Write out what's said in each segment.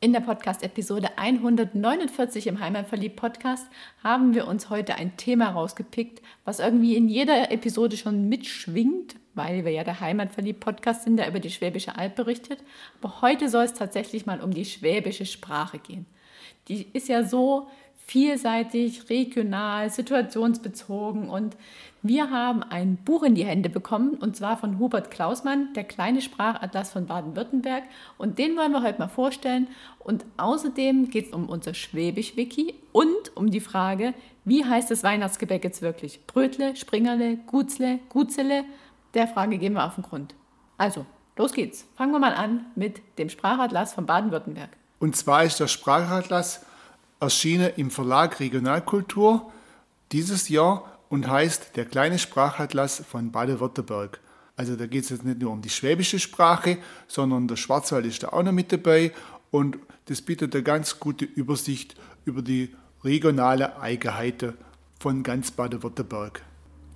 In der Podcast-Episode 149 im Heimatverliebt-Podcast haben wir uns heute ein Thema rausgepickt, was irgendwie in jeder Episode schon mitschwingt, weil wir ja der Heimatverliebt-Podcast sind, der über die Schwäbische Alb berichtet. Aber heute soll es tatsächlich mal um die schwäbische Sprache gehen. Die ist ja so vielseitig, regional, situationsbezogen und wir haben ein Buch in die Hände bekommen und zwar von Hubert Klausmann, der kleine Sprachatlas von Baden-Württemberg und den wollen wir heute mal vorstellen und außerdem geht es um unser Schwäbisch-Wiki und um die Frage, wie heißt das Weihnachtsgebäck jetzt wirklich? Brötle, Springerle, Gutzle, Gutzele, der Frage gehen wir auf den Grund. Also, los geht's. Fangen wir mal an mit dem Sprachatlas von Baden-Württemberg. Und zwar ist der Sprachatlas erschienen im Verlag Regionalkultur dieses Jahr und heißt Der kleine Sprachatlas von Baden-Württemberg. Also da geht es jetzt nicht nur um die schwäbische Sprache, sondern der Schwarzwald ist da auch noch mit dabei und das bietet eine ganz gute Übersicht über die regionale Eigenheiten von ganz Baden-Württemberg.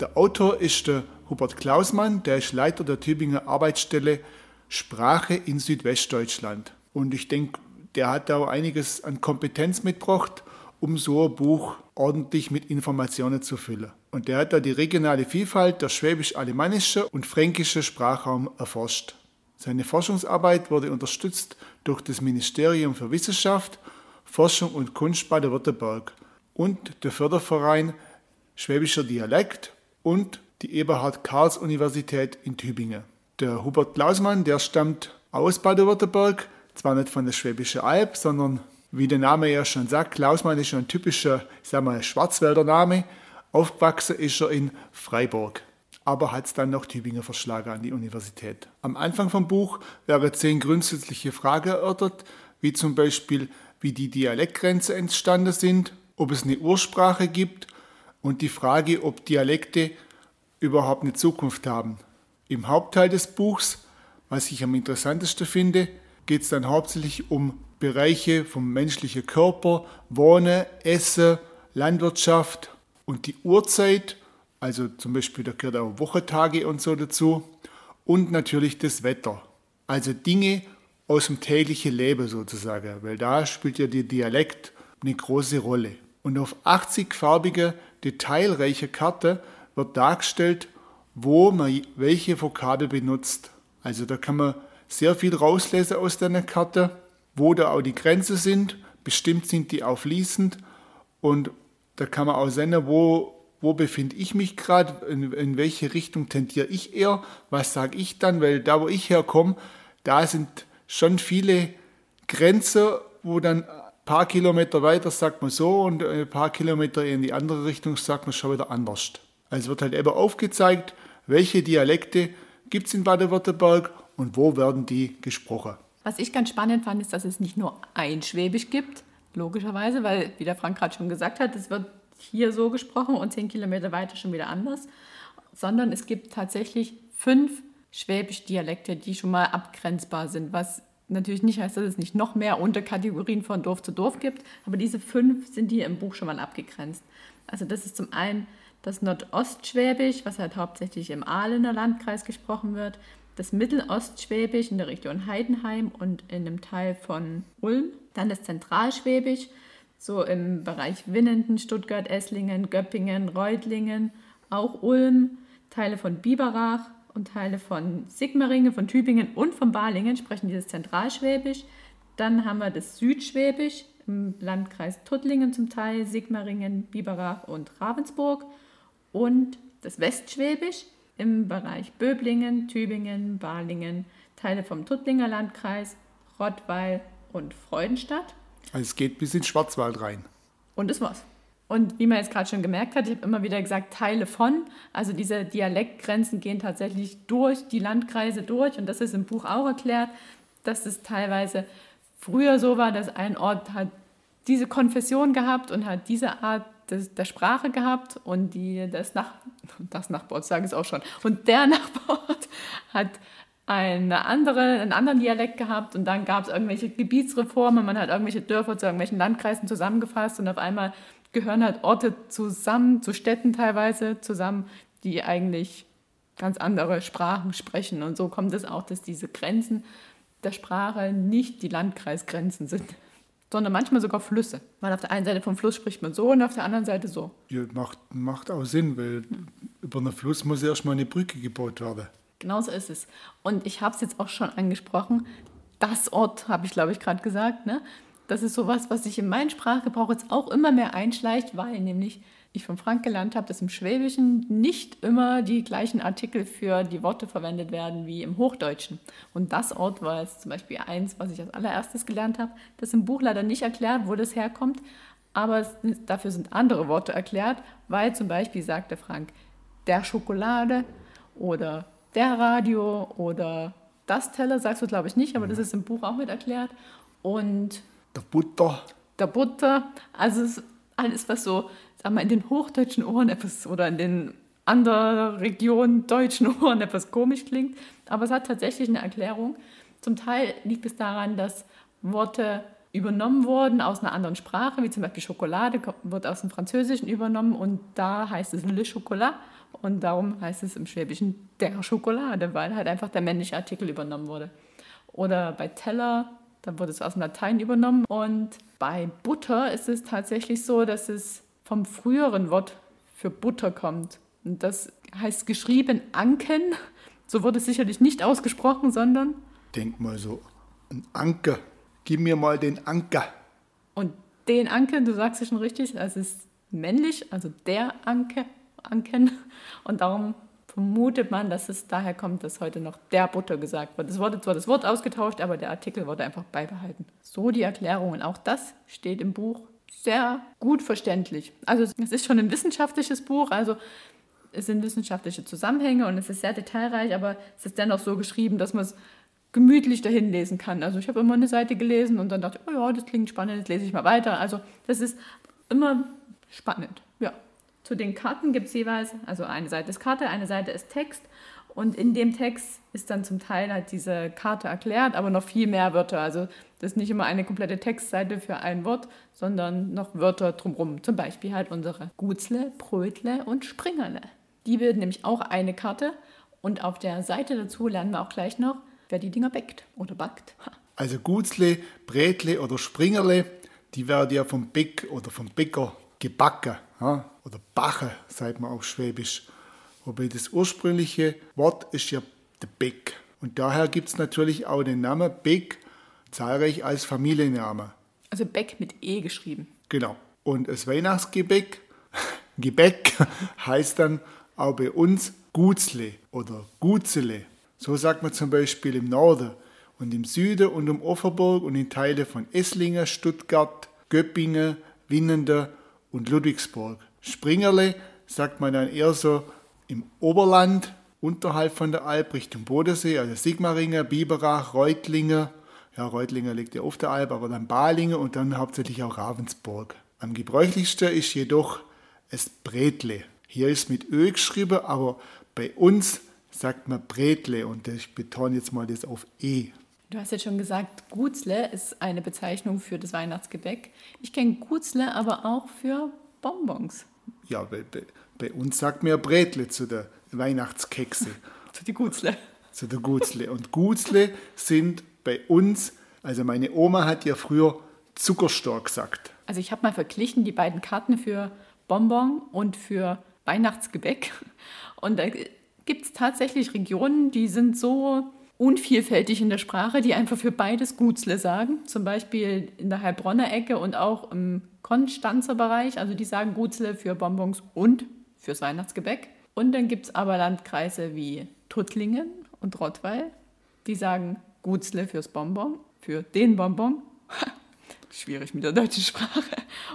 Der Autor ist der Hubert Klausmann, der ist Leiter der Tübinger Arbeitsstelle Sprache in Südwestdeutschland. Und ich denke, der hat da auch einiges an Kompetenz mitgebracht, um so ein Buch ordentlich mit Informationen zu füllen. Und der hat da die regionale Vielfalt der schwäbisch-alemannische und fränkische Sprachraum erforscht. Seine Forschungsarbeit wurde unterstützt durch das Ministerium für Wissenschaft, Forschung und Kunst Baden-Württemberg und der Förderverein Schwäbischer Dialekt und die Eberhard-Karls-Universität in Tübingen. Der Hubert Klausmann, der stammt aus Baden-Württemberg, zwar nicht von der Schwäbischen Alb, sondern wie der Name ja schon sagt, Klausmann ist ein typischer, ich sag mal, Schwarzwälder Name. Aufgewachsen ist er in Freiburg, aber hat es dann noch Tübingen verschlagen an die Universität. Am Anfang vom Buch werden zehn grundsätzliche Fragen erörtert, wie zum Beispiel, wie die Dialektgrenzen entstanden sind, ob es eine Ursprache gibt und die Frage, ob Dialekte überhaupt eine Zukunft haben. Im Hauptteil des Buchs, was ich am interessantesten finde, geht es dann hauptsächlich um Bereiche vom menschlichen Körper, Wohnen, Essen, Landwirtschaft und die Uhrzeit, also zum Beispiel da gehört auch Wochentage und so dazu, und natürlich das Wetter. Also Dinge aus dem täglichen Leben sozusagen, weil da spielt ja der Dialekt eine große Rolle. Und auf 80 farbige, detailreiche Karte wird dargestellt, wo man welche Vokabel benutzt. Also da kann man sehr viel rauslesen aus der Karte, wo da auch die Grenzen sind. Bestimmt sind die auch fließend und da kann man auch sehen, wo, wo befinde ich mich gerade, in, in welche Richtung tendiere ich eher, was sage ich dann, weil da, wo ich herkomme, da sind schon viele Grenzen, wo dann ein paar Kilometer weiter sagt man so und ein paar Kilometer in die andere Richtung sagt man schon wieder anders. Also wird halt eben aufgezeigt, welche Dialekte gibt es in Baden-Württemberg und wo werden die gesprochen. Was ich ganz spannend fand, ist, dass es nicht nur ein Schwäbisch gibt, logischerweise, weil, wie der Frank gerade schon gesagt hat, es wird hier so gesprochen und zehn Kilometer weiter schon wieder anders, sondern es gibt tatsächlich fünf Schwäbisch-Dialekte, die schon mal abgrenzbar sind, was natürlich nicht heißt, dass es nicht noch mehr Unterkategorien von Dorf zu Dorf gibt, aber diese fünf sind hier im Buch schon mal abgegrenzt. Also das ist zum einen das Nordostschwäbisch, was halt hauptsächlich im Ahlener Landkreis gesprochen wird, das Mittelostschwäbisch in der Region Heidenheim und in einem Teil von Ulm. Dann das Zentralschwäbisch, so im Bereich Winnenden, Stuttgart, Esslingen, Göppingen, Reutlingen, auch Ulm, Teile von Biberach und Teile von Sigmaringen, von Tübingen und von Balingen sprechen dieses Zentralschwäbisch. Dann haben wir das Südschwäbisch im Landkreis Tuttlingen zum Teil, Sigmaringen, Biberach und Ravensburg. Und das Westschwäbisch im Bereich Böblingen, Tübingen, Balingen, Teile vom Tuttlinger Landkreis, Rottweil und Freudenstadt. Also es geht bis in Schwarzwald rein. Und das war's. Und wie man jetzt gerade schon gemerkt hat, ich habe immer wieder gesagt, Teile von, also diese Dialektgrenzen gehen tatsächlich durch die Landkreise durch und das ist im Buch auch erklärt, dass es teilweise früher so war, dass ein Ort halt diese Konfession gehabt und hat diese Art des, der Sprache gehabt und die, das, Nach das Nachbarort, sage ich es auch schon, und der Nachbarort hat eine andere, einen anderen Dialekt gehabt und dann gab es irgendwelche Gebietsreformen, man hat irgendwelche Dörfer zu irgendwelchen Landkreisen zusammengefasst und auf einmal gehören halt Orte zusammen, zu Städten teilweise zusammen, die eigentlich ganz andere Sprachen sprechen. Und so kommt es auch, dass diese Grenzen der Sprache nicht die Landkreisgrenzen sind, sondern manchmal sogar Flüsse. Weil auf der einen Seite vom Fluss spricht man so und auf der anderen Seite so. Ja, macht, macht auch Sinn, weil hm. über einen Fluss muss erstmal eine Brücke gebaut werden. Genauso ist es. Und ich habe es jetzt auch schon angesprochen. Das Ort, habe ich glaube ich gerade gesagt. Ne? Das ist sowas, was sich in meinen Sprachgebrauch jetzt auch immer mehr einschleicht, weil nämlich ich von Frank gelernt habe, dass im Schwäbischen nicht immer die gleichen Artikel für die Worte verwendet werden wie im Hochdeutschen. Und das Ort war jetzt zum Beispiel eins, was ich als allererstes gelernt habe, das im Buch leider nicht erklärt, wo das herkommt, aber es, dafür sind andere Worte erklärt, weil zum Beispiel sagte Frank, der Schokolade oder der Radio oder das Teller, sagst du glaube ich nicht, aber das mhm. ist im Buch auch mit erklärt. Und der Butter. Der Butter, also alles, was so, sagen wir, in den hochdeutschen Ohren etwas oder in den anderen Regionen deutschen Ohren etwas komisch klingt. Aber es hat tatsächlich eine Erklärung. Zum Teil liegt es daran, dass Worte übernommen wurden aus einer anderen Sprache, wie zum Beispiel Schokolade wird aus dem Französischen übernommen und da heißt es Le Chocolat und darum heißt es im Schwäbischen der Schokolade, weil halt einfach der männliche Artikel übernommen wurde. Oder bei Teller, da wurde es aus dem Latein übernommen und bei Butter ist es tatsächlich so, dass es vom früheren Wort für Butter kommt. Und das heißt geschrieben Anken. So wurde es sicherlich nicht ausgesprochen, sondern. Denk mal so, ein Anker gib mir mal den Anker. Und den Anker, du sagst es schon richtig, das ist männlich, also der Anker, Anken. Und darum vermutet man, dass es daher kommt, dass heute noch der Butter gesagt wird. Es wurde zwar das Wort ausgetauscht, aber der Artikel wurde einfach beibehalten. So die Erklärung. Und auch das steht im Buch sehr gut verständlich. Also es ist schon ein wissenschaftliches Buch, also es sind wissenschaftliche Zusammenhänge und es ist sehr detailreich, aber es ist dennoch so geschrieben, dass man es gemütlich dahin lesen kann. Also ich habe immer eine Seite gelesen und dann dachte ich, oh ja, das klingt spannend, jetzt lese ich mal weiter. Also das ist immer spannend. Ja. Zu den Karten gibt es jeweils, also eine Seite ist Karte, eine Seite ist Text und in dem Text ist dann zum Teil halt diese Karte erklärt, aber noch viel mehr Wörter. Also das ist nicht immer eine komplette Textseite für ein Wort, sondern noch Wörter drumherum. Zum Beispiel halt unsere Gutzle, Brötle und Springerle. Die bilden nämlich auch eine Karte und auf der Seite dazu lernen wir auch gleich noch, wer die Dinger bäckt oder backt. Also Gutzle, Brätle oder Springerle, die werden ja vom Bäck oder vom Bäcker gebacken oder bache, sagt man auch schwäbisch. Wobei das ursprüngliche Wort ist ja der Bäck. Und daher gibt es natürlich auch den Namen Bäck zahlreich als Familienname. Also Bäck mit E geschrieben. Genau. Und das Weihnachtsgebäck, Gebäck heißt dann auch bei uns Gutzle oder Gutzele. So sagt man zum Beispiel im Norden und im Süden und um Offerburg und in Teilen von Esslingen, Stuttgart, Göppingen, Winnende und Ludwigsburg. Springerle sagt man dann eher so im Oberland, unterhalb von der Alp Richtung Bodensee, also Sigmaringen, Biberach, Reutlingen. Ja, Reutlingen liegt ja auf der Alp, aber dann Balingen und dann hauptsächlich auch Ravensburg. Am gebräuchlichsten ist jedoch es Bretle. Hier ist mit Ö geschrieben, aber bei uns sagt man Bretle und ich betone jetzt mal das auf E. Du hast jetzt schon gesagt, Gutzle ist eine Bezeichnung für das Weihnachtsgebäck. Ich kenne Gutzle aber auch für Bonbons. Ja, bei, bei, bei uns sagt man ja Bretle zu der Weihnachtskekse. zu der Gutzle. Zu der Gutzle. Und Gutzle sind bei uns, also meine Oma hat ja früher Zuckerstor gesagt. Also ich habe mal verglichen die beiden Karten für Bonbon und für Weihnachtsgebäck. Und da gibt es tatsächlich Regionen, die sind so unvielfältig in der Sprache, die einfach für beides Gutzle sagen. Zum Beispiel in der Heilbronner Ecke und auch im Konstanzer Bereich. Also die sagen Gutzle für Bonbons und fürs Weihnachtsgebäck. Und dann gibt es aber Landkreise wie Tuttlingen und Rottweil, die sagen Gutzle fürs Bonbon, für den Bonbon. Schwierig mit der deutschen Sprache.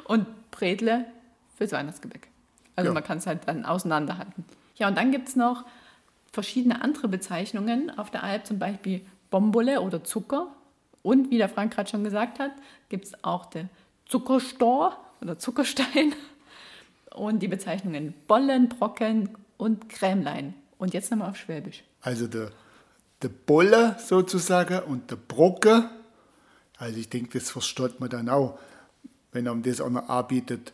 Und Bredle fürs Weihnachtsgebäck. Also ja. man kann es halt dann auseinanderhalten. Ja, und dann gibt es noch verschiedene andere Bezeichnungen auf der Alp, zum Beispiel Bombole oder Zucker. Und wie der Frank gerade schon gesagt hat, gibt es auch der Zuckerstor oder Zuckerstein und die Bezeichnungen Bollen, Brocken und Krämlein. Und jetzt nochmal auf Schwäbisch. Also der, der Bolle sozusagen und der Brocke. Also ich denke, das versteht man dann auch, wenn man das auch noch anbietet.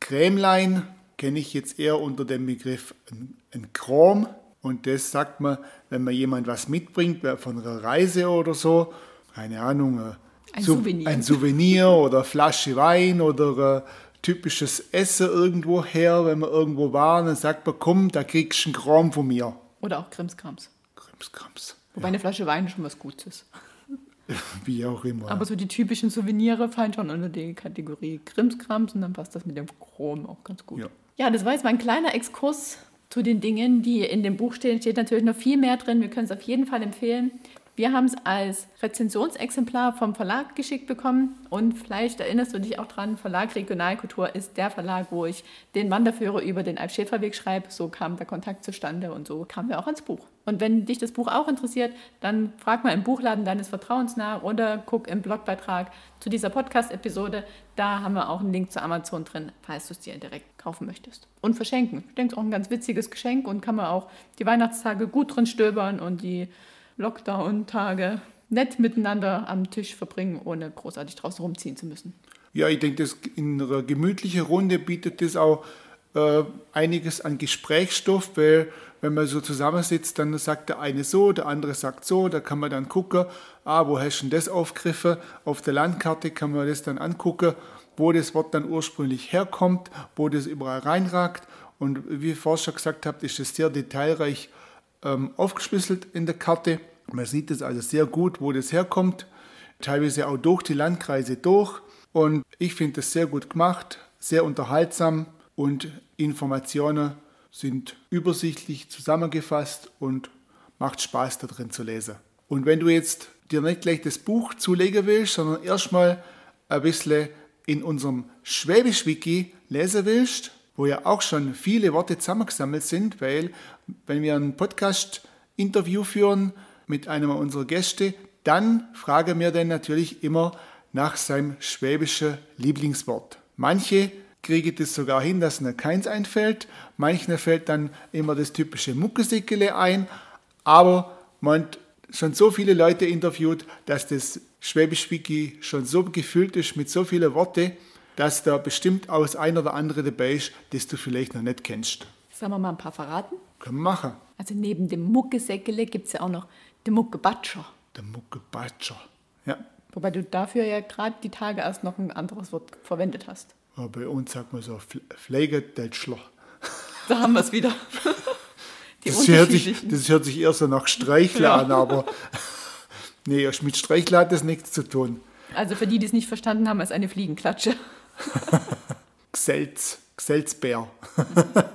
Krämlein kenne ich jetzt eher unter dem Begriff ein, ein Krom. Und das sagt man, wenn man jemand was mitbringt von einer Reise oder so, keine Ahnung, äh, ein Souvenir. ein Souvenir oder eine Flasche Wein oder äh, typisches Essen irgendwo her, wenn man irgendwo war, dann sagt man, komm, da kriegst du einen Kram von mir. Oder auch Krimskrams. Krimskrams. Wobei ja. eine Flasche Wein schon was Gutes ist. Wie auch immer. Aber so die typischen Souvenirs fallen schon unter die Kategorie Krimskrams und dann passt das mit dem Chrom auch ganz gut. Ja. ja, das war jetzt mal ein kleiner Exkurs zu den Dingen, die in dem Buch stehen. Steht natürlich noch viel mehr drin. Wir können es auf jeden Fall empfehlen. Wir haben es als Rezensionsexemplar vom Verlag geschickt bekommen und vielleicht erinnerst du dich auch dran, Verlag Regionalkultur ist der Verlag, wo ich den Wanderführer über den Alp-Schäferweg schreibe. So kam der Kontakt zustande und so kamen wir auch ans Buch. Und wenn dich das Buch auch interessiert, dann frag mal im Buchladen deines Vertrauens nach oder guck im Blogbeitrag zu dieser Podcast-Episode. Da haben wir auch einen Link zu Amazon drin, falls du es dir direkt kaufen möchtest. Und verschenken. Ich denke, es ist auch ein ganz witziges Geschenk und kann man auch die Weihnachtstage gut drin stöbern und die Lockdown-Tage nett miteinander am Tisch verbringen, ohne großartig draußen rumziehen zu müssen. Ja, ich denke, das in einer gemütlichen Runde bietet das auch äh, einiges an Gesprächsstoff, weil wenn man so zusammensitzt, dann sagt der eine so, der andere sagt so, da kann man dann gucken, ah, wo hast du denn das aufgegriffen? Auf der Landkarte kann man das dann angucken, wo das Wort dann ursprünglich herkommt, wo das überall reinragt. Und wie ich vorher schon gesagt habe, ist das sehr detailreich ähm, aufgeschlüsselt in der Karte. Man sieht es also sehr gut, wo das herkommt, teilweise auch durch die Landkreise durch. Und ich finde das sehr gut gemacht, sehr unterhaltsam und Informationen sind übersichtlich zusammengefasst und macht Spaß da drin zu lesen. Und wenn du jetzt dir nicht gleich das Buch zulegen willst, sondern erstmal ein bisschen in unserem Schwäbisch-Wiki lesen willst, wo ja auch schon viele Worte zusammengesammelt sind, weil wenn wir ein Podcast-Interview führen mit einem unserer Gäste, dann fragen wir dann natürlich immer nach seinem schwäbischen Lieblingswort. Manche kriegen das sogar hin, dass ihnen keins einfällt, manchen fällt dann immer das typische Muckesickele ein, aber man hat schon so viele Leute interviewt, dass das Schwäbisch Wiki schon so gefüllt ist mit so vielen Worten, dass da bestimmt aus ein oder andere dabei ist, das du vielleicht noch nicht kennst. Sollen wir mal ein paar verraten? Können wir machen. Also neben dem Muckesäckele gibt es ja auch noch den Muckebatscher. Der Muckebatscher, ja. Wobei du dafür ja gerade die Tage erst noch ein anderes Wort verwendet hast. Ja, bei uns sagt man so Pflegetätschler. Da haben wir es wieder. das, hört sich, das hört sich eher so nach Streichler ja. an, aber nee, mit Streichler hat das nichts zu tun. Also für die, die es nicht verstanden haben, ist eine Fliegenklatsche. Gselz, Gselzbär.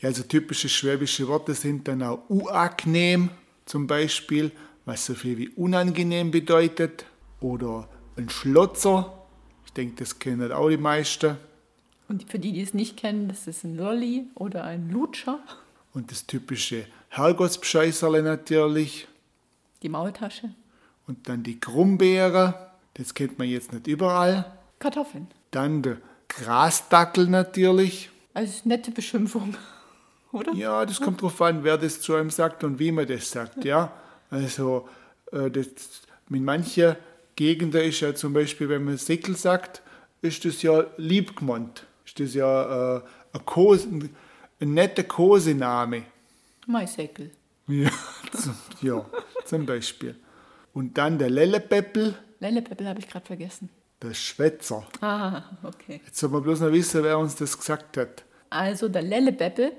ja, also typische schwäbische Worte sind dann auch uangenehm zum Beispiel, was so viel wie unangenehm bedeutet. Oder ein Schlotzer. Ich denke, das kennen auch die meisten. Und für die, die es nicht kennen, das ist ein Lolli oder ein Lutscher. Und das typische Herrgottsbescheißerle natürlich. Die Maultasche. Und dann die Grumbeere. Das kennt man jetzt nicht überall. Kartoffeln. Dann der Grasdackel natürlich. Also nette Beschimpfung, oder? Ja, das kommt darauf an, wer das zu einem sagt und wie man das sagt, ja. Also äh, das, mit manchen Gegenden ist ja zum Beispiel, wenn man Säckel sagt, ist das ja liebgemeint. Ist das ja äh, ein, Kose, ein netter Kosename. Maisäckel. Ja, zum, ja, zum Beispiel. Und dann der Lellepeppel. Lellepeppel habe ich gerade vergessen. Der Schwätzer. Ah, okay. Jetzt soll man bloß noch wissen, wer uns das gesagt hat. Also der Lellebeppel,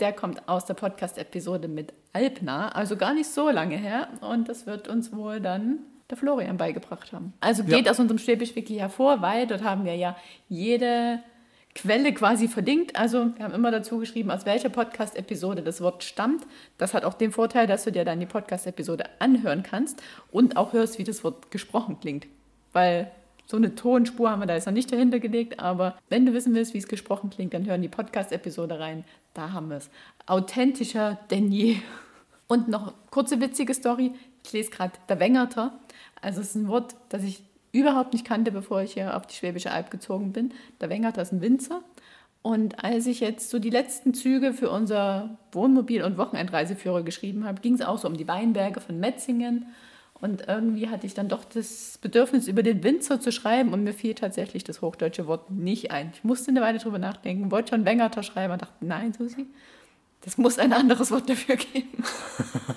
der kommt aus der Podcast-Episode mit Alpna, also gar nicht so lange her. Und das wird uns wohl dann der Florian beigebracht haben. Also geht ja. aus unserem Schwäbisch-Wiki hervor, weil dort haben wir ja jede Quelle quasi verlinkt. Also wir haben immer dazu geschrieben, aus welcher Podcast-Episode das Wort stammt. Das hat auch den Vorteil, dass du dir dann die Podcast-Episode anhören kannst und auch hörst, wie das Wort gesprochen klingt. Weil so eine Tonspur haben wir da jetzt noch nicht dahinter gelegt, aber wenn du wissen willst, wie es gesprochen klingt, dann hören die Podcast-Episode rein. Da haben wir es. Authentischer denn je. Und noch kurze witzige Story. Ich lese gerade der Wengerter. Also es ist ein Wort, das ich überhaupt nicht kannte, bevor ich hier auf die Schwäbische Alb gezogen bin. Der Wengert ist ein Winzer. Und als ich jetzt so die letzten Züge für unser Wohnmobil- und Wochenendreiseführer geschrieben habe, ging es auch so um die Weinberge von Metzingen. Und irgendwie hatte ich dann doch das Bedürfnis, über den Winzer zu schreiben und mir fiel tatsächlich das hochdeutsche Wort nicht ein. Ich musste eine Weile drüber nachdenken, wollte schon Wengerter schreiben und dachte, nein, Susi, das muss ein anderes Wort dafür geben.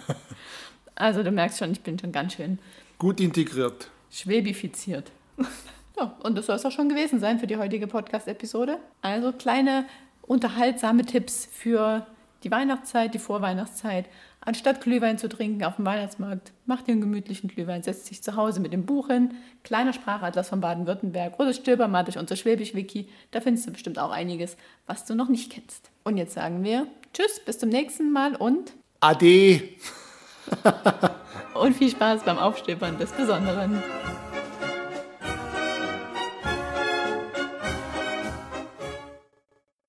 also du merkst schon, ich bin schon ganz schön Gut integriert. schwäbifiziert. ja, und das soll es auch schon gewesen sein für die heutige Podcast-Episode. Also kleine unterhaltsame Tipps für die Weihnachtszeit, die Vorweihnachtszeit. Anstatt Glühwein zu trinken auf dem Weihnachtsmarkt, macht ihr einen gemütlichen Glühwein, setzt sich zu Hause mit dem Buch hin, kleiner Sprachatlas von Baden-Württemberg oder stöber mal durch unser Schwäbisch-Wiki. Da findest du bestimmt auch einiges, was du noch nicht kennst. Und jetzt sagen wir Tschüss, bis zum nächsten Mal und, Ade. und viel Spaß beim Aufstöbern des Besonderen.